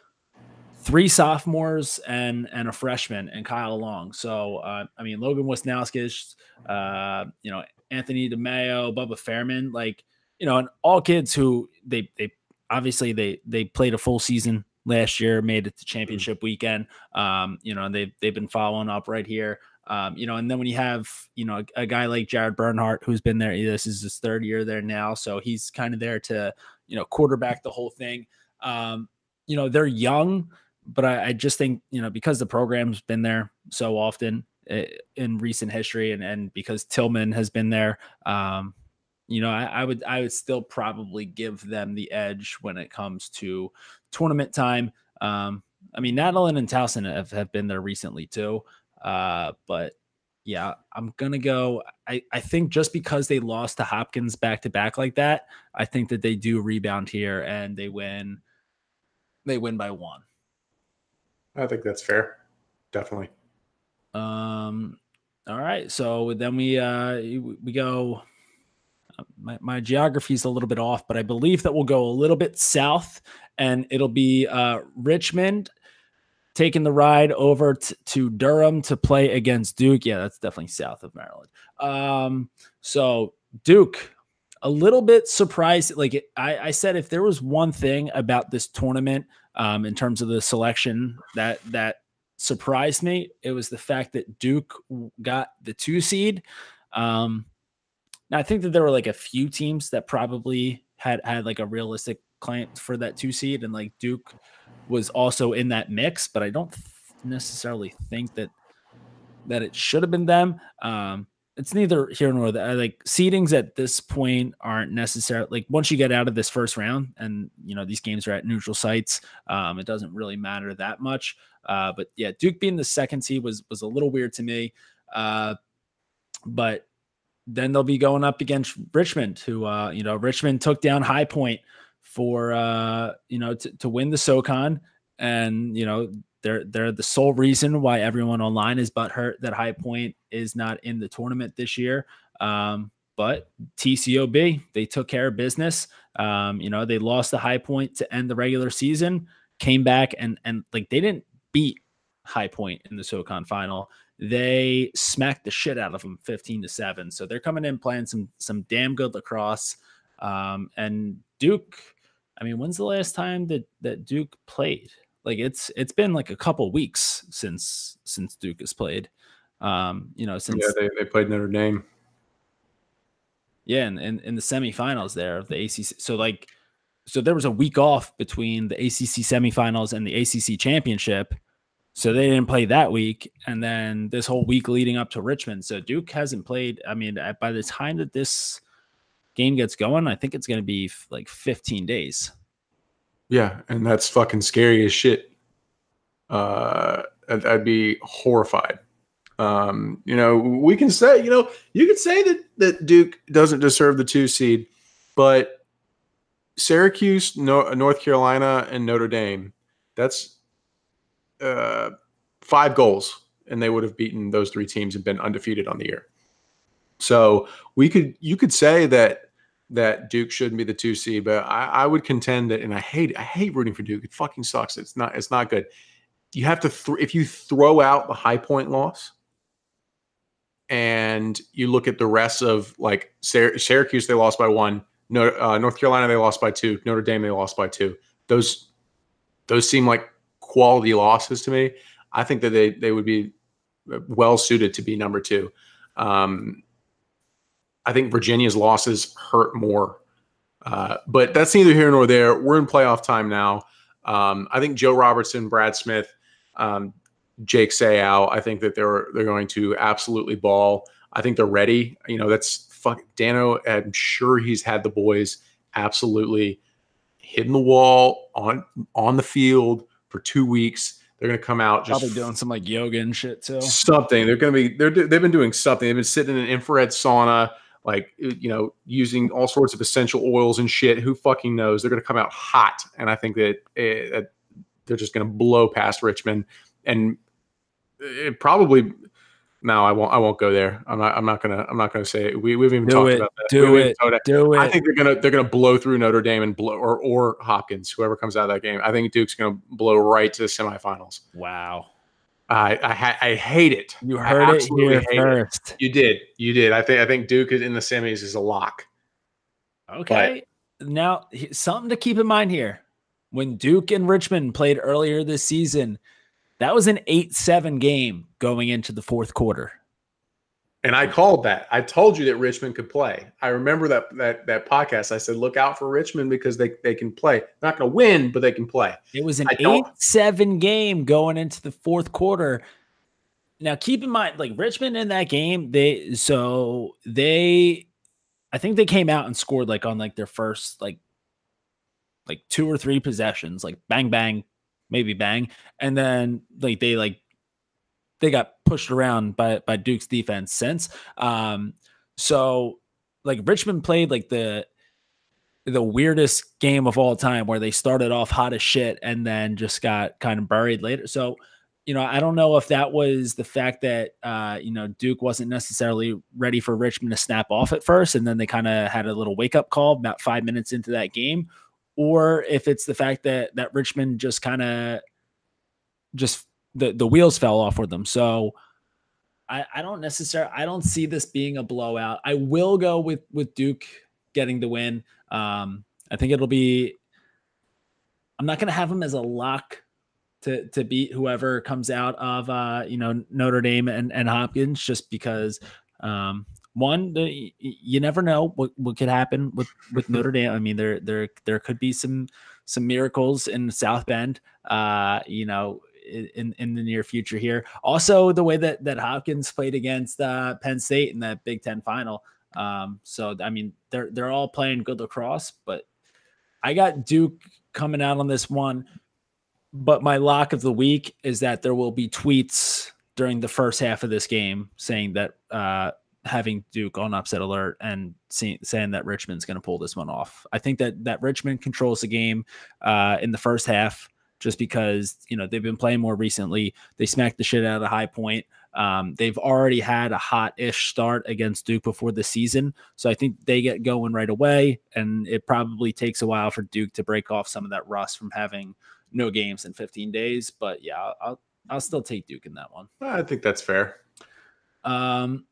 three sophomores and and a freshman and Kyle Long. So uh, I mean Logan Wisnauskas, uh, you know Anthony DeMaio, Bubba Fairman, like you know, and all kids who they they obviously they they played a full season last year, made it to mm-hmm. championship weekend. Um, you know, and they've they've been following up right here. Um, you know, and then when you have, you know, a, a, guy like Jared Bernhardt who's been there, this is his third year there now. So he's kind of there to, you know, quarterback the whole thing. Um, you know, they're young, but I, I, just think you know because the program's been there so often eh, in recent history, and and because Tillman has been there, um, you know, I, I, would I would still probably give them the edge when it comes to tournament time. Um, I mean, Nadelen and Towson have, have been there recently too, uh, but yeah, I'm gonna go. I, I think just because they lost to Hopkins back to back like that, I think that they do rebound here and they win. They win by one. I think that's fair. Definitely. Um. All right. So then we uh we go. Uh, my, my geography is a little bit off, but I believe that we'll go a little bit south, and it'll be uh, Richmond taking the ride over t- to Durham to play against Duke. Yeah, that's definitely south of Maryland. Um, so Duke, a little bit surprised. Like I, I said, if there was one thing about this tournament um, in terms of the selection that that surprised me. It was the fact that Duke got the two seed. Um, now I think that there were like a few teams that probably had had like a realistic claim for that two seed, and like Duke was also in that mix, but I don't necessarily think that that it should have been them. Um, it's neither here nor there. Like seedings at this point aren't necessary. Like once you get out of this first round, and you know these games are at neutral sites, um, it doesn't really matter that much. Uh, but yeah, Duke being the second seed was was a little weird to me. Uh, but then they'll be going up against Richmond, who uh, you know Richmond took down High Point for uh, you know to, to win the SoCon, and you know they're they're the sole reason why everyone online is butthurt that High Point is not in the tournament this year. Um, but TCOB they took care of business. Um, you know they lost the High Point to end the regular season, came back and and like they didn't beat High Point in the SoCon final. They smacked the shit out of them 15 to 7. So they're coming in playing some some damn good lacrosse. Um, and Duke, I mean, when's the last time that that Duke played? Like it's it's been like a couple weeks since since Duke has played. Um, you know, since yeah, they, they played Notre Dame. Yeah, and in, in the semifinals there of the ACC. So like so there was a week off between the ACC semifinals and the ACC championship. So they didn't play that week, and then this whole week leading up to Richmond. So Duke hasn't played. I mean, by the time that this game gets going, I think it's going to be like 15 days. Yeah, and that's fucking scary as shit. Uh, I'd, I'd be horrified. Um, you know, we can say, you know, you could say that that Duke doesn't deserve the two seed, but Syracuse, North Carolina, and Notre Dame. That's uh, five goals, and they would have beaten those three teams and been undefeated on the year. So we could, you could say that that Duke shouldn't be the two seed, but I, I would contend that, and I hate, I hate rooting for Duke. It fucking sucks. It's not, it's not good. You have to, th- if you throw out the high point loss, and you look at the rest of like Syracuse, they lost by one. Uh, North Carolina they lost by two. Notre Dame they lost by two. Those those seem like quality losses to me. I think that they they would be well suited to be number two. Um, I think Virginia's losses hurt more, uh, but that's neither here nor there. We're in playoff time now. Um, I think Joe Robertson, Brad Smith, um, Jake Sayal. I think that they're they're going to absolutely ball. I think they're ready. You know, that's fuck Dano, I'm sure he's had the boys absolutely hitting the wall on on the field for two weeks. They're going to come out just probably doing some like yoga and shit too. Something they're going to be they're they've been doing something. They've been sitting in an infrared sauna, like you know, using all sorts of essential oils and shit. Who fucking knows? They're going to come out hot, and I think that, uh, they're just going to blow past Richmond, and it probably no, I won't. I won't go there. I'm not. I'm not gonna. I'm not gonna say it. We, we haven't even do talked it, about that. Do it. Do it. I think they're gonna they're gonna blow through Notre Dame and blow or or Hopkins, whoever comes out of that game. I think Duke's gonna blow right to the semifinals. Wow. I I, I hate it. You heard it here first. It. You did. You did. I think I think Duke in the semis is a lock. Okay. But, now something to keep in mind here. When Duke and Richmond played earlier this season, that was an 8 7 game going into the fourth quarter. And I called that. I told you that Richmond could play. I remember that that that podcast. I said, look out for Richmond because they, they can play. They're not going to win, but they can play. It was an 8 7 game going into the fourth quarter. Now keep in mind, like Richmond in that game, they so they I think they came out and scored like on like their first like like two or three possessions, like bang bang, maybe bang, and then like they like they got pushed around by by Duke's defense since. Um, so like Richmond played like the the weirdest game of all time where they started off hot as shit and then just got kind of buried later. So, you know, I don't know if that was the fact that uh, you know, Duke wasn't necessarily ready for Richmond to snap off at first and then they kind of had a little wake up call about 5 minutes into that game or if it's the fact that that Richmond just kind of just the the wheels fell off for them. So I, I don't necessarily I don't see this being a blowout. I will go with with Duke getting the win. Um, I think it'll be. I'm not going to have them as a lock to to beat whoever comes out of uh, you know Notre Dame and, and Hopkins, just because um, one the, you never know what, what could happen with with Notre Dame. I mean there there there could be some some miracles in South Bend. Uh, you know in in the near future here. Also, the way that that Hopkins played against uh, Penn State in that Big Ten final. Um, so I mean, they're they're all playing good lacrosse, but I got Duke coming out on this one. But my lock of the week is that there will be tweets during the first half of this game saying that uh, having Duke on upset alert and see, saying that Richmond's going to pull this one off. I think that that Richmond controls the game uh, in the first half just because you know they've been playing more recently. They smacked the shit out of the high point. Um, they've already had a hot-ish start against Duke before the season, so I think they get going right away. And it probably takes a while for Duke to break off some of that rust from having no games in 15 days. But yeah, I'll I'll still take Duke in that one. I think that's fair. Um,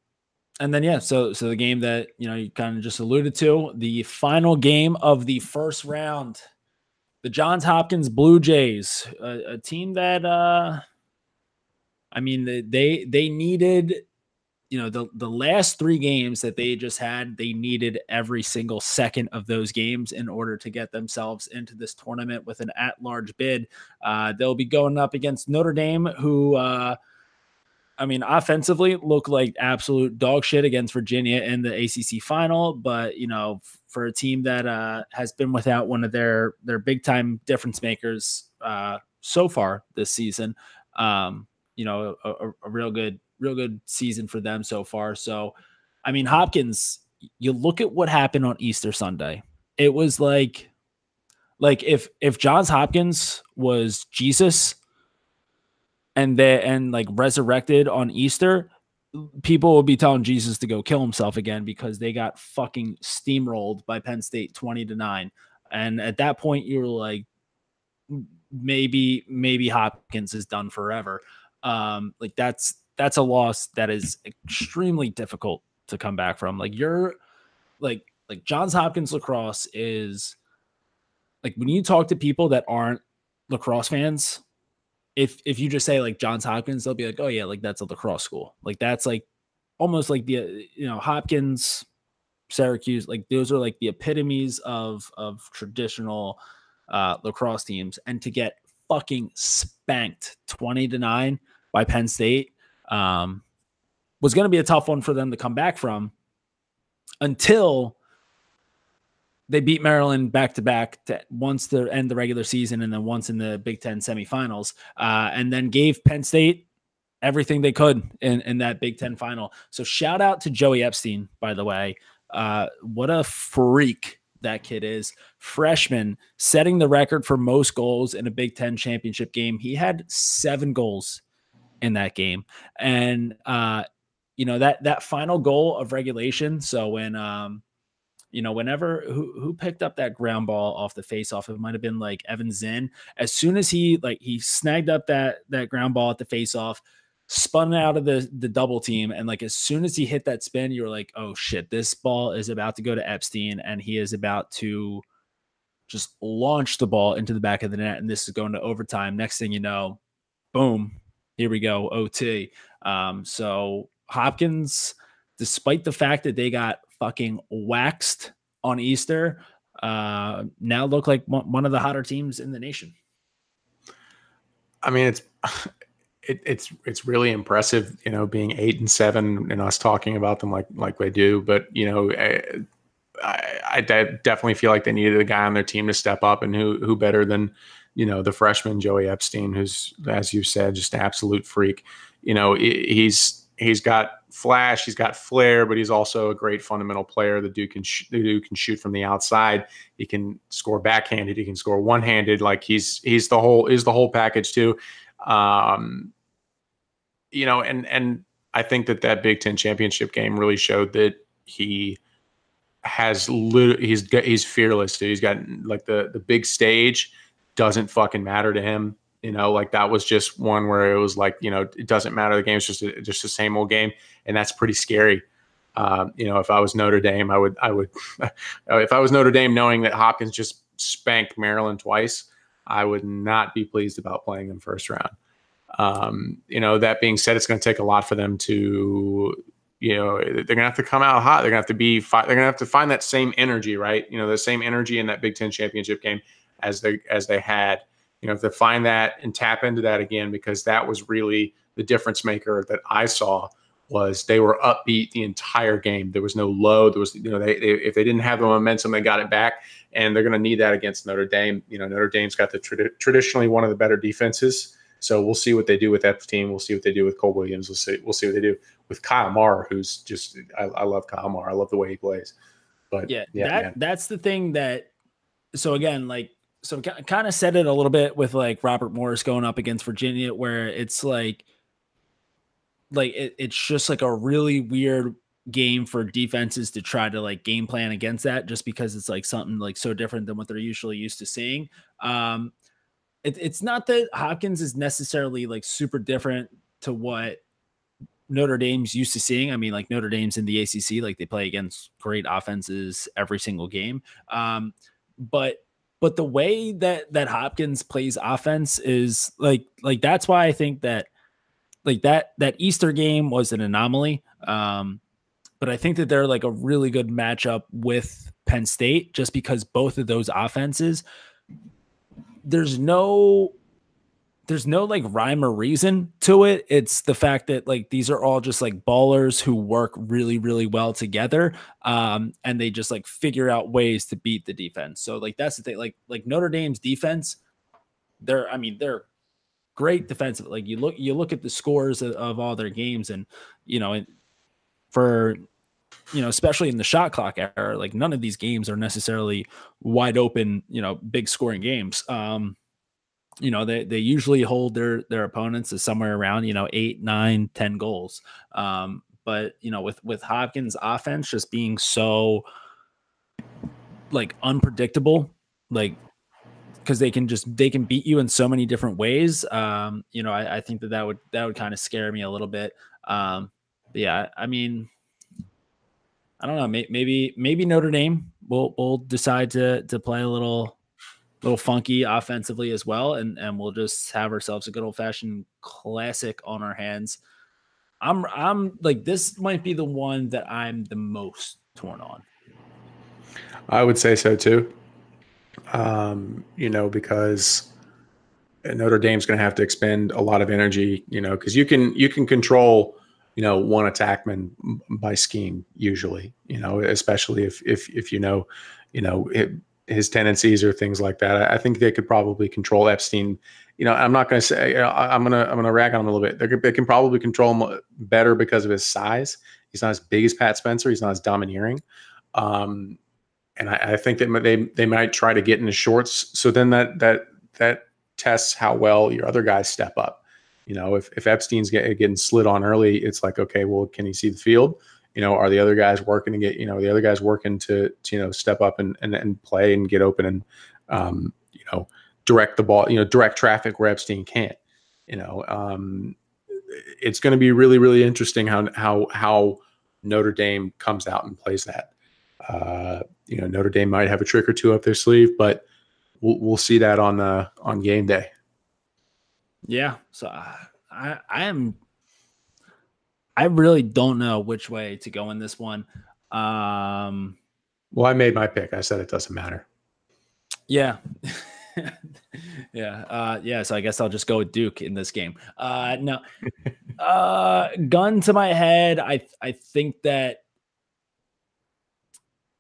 and then yeah, so so the game that you know you kind of just alluded to, the final game of the first round the Johns Hopkins Blue Jays, a, a team that uh I mean they they needed you know the the last 3 games that they just had, they needed every single second of those games in order to get themselves into this tournament with an at-large bid. Uh they'll be going up against Notre Dame who uh I mean, offensively, look like absolute dog shit against Virginia in the ACC final. But you know, for a team that uh, has been without one of their their big time difference makers uh, so far this season, um, you know, a, a, a real good real good season for them so far. So, I mean, Hopkins, you look at what happened on Easter Sunday. It was like, like if if Johns Hopkins was Jesus and they and like resurrected on Easter, people will be telling Jesus to go kill himself again because they got fucking steamrolled by Penn State 20 to 9. And at that point you were like maybe maybe Hopkins is done forever. Um like that's that's a loss that is extremely difficult to come back from. Like you're like like Johns Hopkins lacrosse is like when you talk to people that aren't lacrosse fans, if if you just say like Johns Hopkins, they'll be like, oh yeah, like that's a lacrosse school. Like that's like almost like the you know Hopkins, Syracuse, like those are like the epitomes of of traditional uh, lacrosse teams, and to get fucking spanked twenty to nine by Penn State um, was going to be a tough one for them to come back from until they beat Maryland back to back once to end the regular season and then once in the Big Ten semifinals, uh, and then gave Penn State everything they could in, in that Big Ten final. So shout out to Joey Epstein, by the way. Uh, what a freak that kid is. Freshman setting the record for most goals in a Big Ten championship game. He had seven goals in that game. And uh, you know, that that final goal of regulation. So when um you know, whenever who who picked up that ground ball off the face off, it might have been like Evan Zinn. As soon as he like he snagged up that that ground ball at the face off, spun out of the the double team, and like as soon as he hit that spin, you were like, oh shit, this ball is about to go to Epstein, and he is about to just launch the ball into the back of the net, and this is going to overtime. Next thing you know, boom, here we go, OT. Um, so Hopkins, despite the fact that they got fucking waxed on Easter. Uh, now look like one of the hotter teams in the nation. I mean, it's it, it's it's really impressive, you know, being eight and seven and us talking about them like like we do. But you know, I, I, I definitely feel like they needed a guy on their team to step up, and who who better than you know the freshman Joey Epstein, who's as you said, just an absolute freak. You know, he's he's got flash, he's got flair, but he's also a great fundamental player. The dude can sh- the dude can shoot from the outside. He can score backhanded. He can score one handed. Like he's he's the whole is the whole package too. Um, you know, and and I think that that Big Ten championship game really showed that he has lit- he's he's fearless. Dude. He's got like the the big stage doesn't fucking matter to him. You know, like that was just one where it was like, you know, it doesn't matter. The game's just a, just the same old game, and that's pretty scary. Uh, you know, if I was Notre Dame, I would, I would, if I was Notre Dame, knowing that Hopkins just spanked Maryland twice, I would not be pleased about playing them first round. Um, you know, that being said, it's going to take a lot for them to, you know, they're going to have to come out hot. They're going to have to be, they're going to have to find that same energy, right? You know, the same energy in that Big Ten championship game as they as they had you know, to find that and tap into that again, because that was really the difference maker that I saw was they were upbeat the entire game. There was no low. There was, you know, they, they if they didn't have the momentum, they got it back, and they're going to need that against Notre Dame. You know, Notre Dame's got the tradi- traditionally one of the better defenses. So we'll see what they do with that team. We'll see what they do with Cole Williams. We'll see. We'll see what they do with Kyle Marr, who's just I, I love Kyle Marr. I love the way he plays. But yeah, yeah that man. that's the thing that. So again, like so, kind of said it a little bit with like Robert Morris going up against Virginia, where it's like like it, it's just like a really weird game for defenses to try to like game plan against that just because it's like something like so different than what they're usually used to seeing. Um it, it's not that Hopkins is necessarily like super different to what Notre Dame's used to seeing. I mean, like Notre Dame's in the ACC, like they play against great offenses every single game. Um, but but the way that that Hopkins plays offense is like like that's why I think that like that that Easter game was an anomaly. Um, but I think that they're like a really good matchup with Penn State just because both of those offenses there's no there's no like rhyme or reason to it. It's the fact that like these are all just like ballers who work really, really well together. Um, and they just like figure out ways to beat the defense. So like that's the thing. Like like Notre Dame's defense, they're I mean, they're great defensive. Like you look, you look at the scores of, of all their games, and you know, for you know, especially in the shot clock era, like none of these games are necessarily wide open, you know, big scoring games. Um, you know, they they usually hold their their opponents to somewhere around, you know, eight, nine, ten goals. Um, but you know, with with Hopkins offense just being so like unpredictable, like because they can just they can beat you in so many different ways. Um, you know, I, I think that that would that would kind of scare me a little bit. Um, yeah, I mean, I don't know. Maybe maybe Notre Dame will will decide to to play a little little funky offensively as well, and and we'll just have ourselves a good old fashioned classic on our hands. I'm I'm like this might be the one that I'm the most torn on. I would say so too um, you know, because Notre Dame's going to have to expend a lot of energy, you know, because you can you can control, you know, one attackman by scheme usually, you know, especially if if if you know, you know, it, his tendencies or things like that. I think they could probably control Epstein. You know, I'm not going to say I'm going to I'm going to rag on him a little bit. They, they can probably control him better because of his size. He's not as big as Pat Spencer. He's not as domineering. Um, and I, I, think that they they might try to get in the shorts. So then that that that tests how well your other guys step up. You know, if if Epstein's get, getting slid on early, it's like okay, well, can he see the field? You know, are the other guys working to get you know the other guys working to, to you know step up and, and and play and get open and um, you know direct the ball, you know, direct traffic where Epstein can't. You know, um, it's going to be really really interesting how how how Notre Dame comes out and plays that. Uh, you know, Notre Dame might have a trick or two up their sleeve, but we'll, we'll see that on uh, on game day. Yeah, so uh, I I am I really don't know which way to go in this one. Um, well, I made my pick. I said it doesn't matter. Yeah. yeah. Uh, yeah. So I guess I'll just go with Duke in this game. Uh, no, uh, gun to my head. I, I think that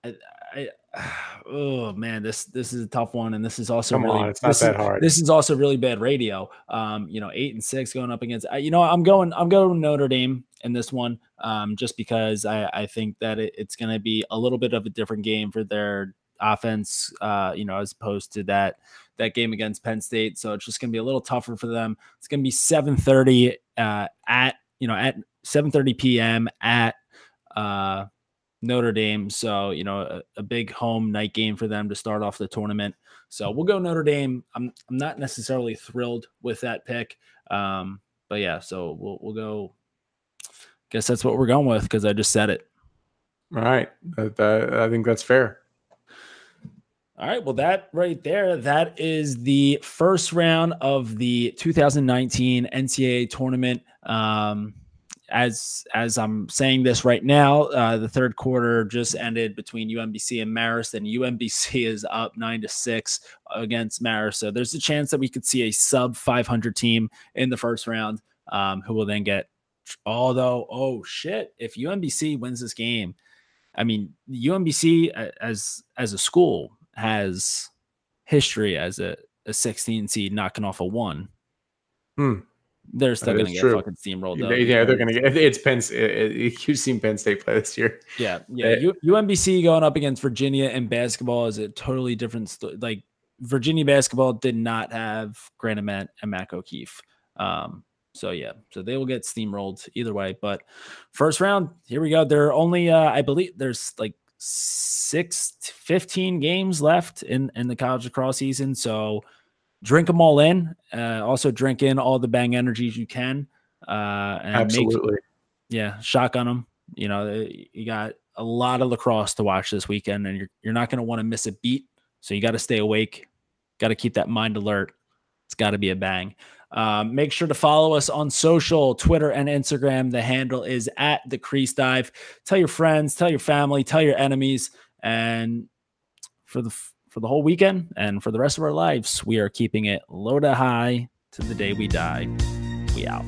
I, I oh man, this this is a tough one, and this is also Come really on, it's not that is, hard. This is also really bad radio. Um, you know, eight and six going up against. You know, I'm going I'm going Notre Dame in this one, um, just because I I think that it, it's going to be a little bit of a different game for their offense. Uh, you know, as opposed to that that game against Penn State. So it's just going to be a little tougher for them. It's going to be 7:30 uh, at you know at 7:30 p.m. at uh Notre Dame. So, you know, a, a, big home night game for them to start off the tournament. So we'll go Notre Dame. I'm I'm not necessarily thrilled with that pick. Um, but yeah, so we'll we'll go. Guess that's what we're going with because I just said it. All right. I think that's fair. All right. Well, that right there, that is the first round of the 2019 NCAA tournament. Um, as as I'm saying this right now, uh, the third quarter just ended between UMBC and Marist, and UMBC is up nine to six against Marist. So there's a chance that we could see a sub 500 team in the first round, um, who will then get. Although, oh shit, if UMBC wins this game, I mean UMBC as as a school has history as a, a 16 seed knocking off a one. Hmm. They're still going to get true. fucking steamrolled. Yeah, yeah they're going to get. It's Penn. It, you've seen Penn State play this year. Yeah, yeah. Uh, UMBC going up against Virginia in basketball is a totally different. St- like Virginia basketball did not have Grant and Mac O'Keefe. Um, so yeah, so they will get steamrolled either way. But first round, here we go. There are only, uh, I believe, there's like six, 15 games left in in the college lacrosse season. So drink them all in. Uh, also drink in all the bang energies you can. Uh, and Absolutely. Make, yeah, shotgun them. You know, you got a lot of lacrosse to watch this weekend, and you're you're not going to want to miss a beat. So you got to stay awake. Got to keep that mind alert. It's got to be a bang. Um, make sure to follow us on social, Twitter and Instagram. The handle is at the Crease Dive. Tell your friends, tell your family, tell your enemies, and for the for the whole weekend and for the rest of our lives, we are keeping it low to high to the day we die. We out.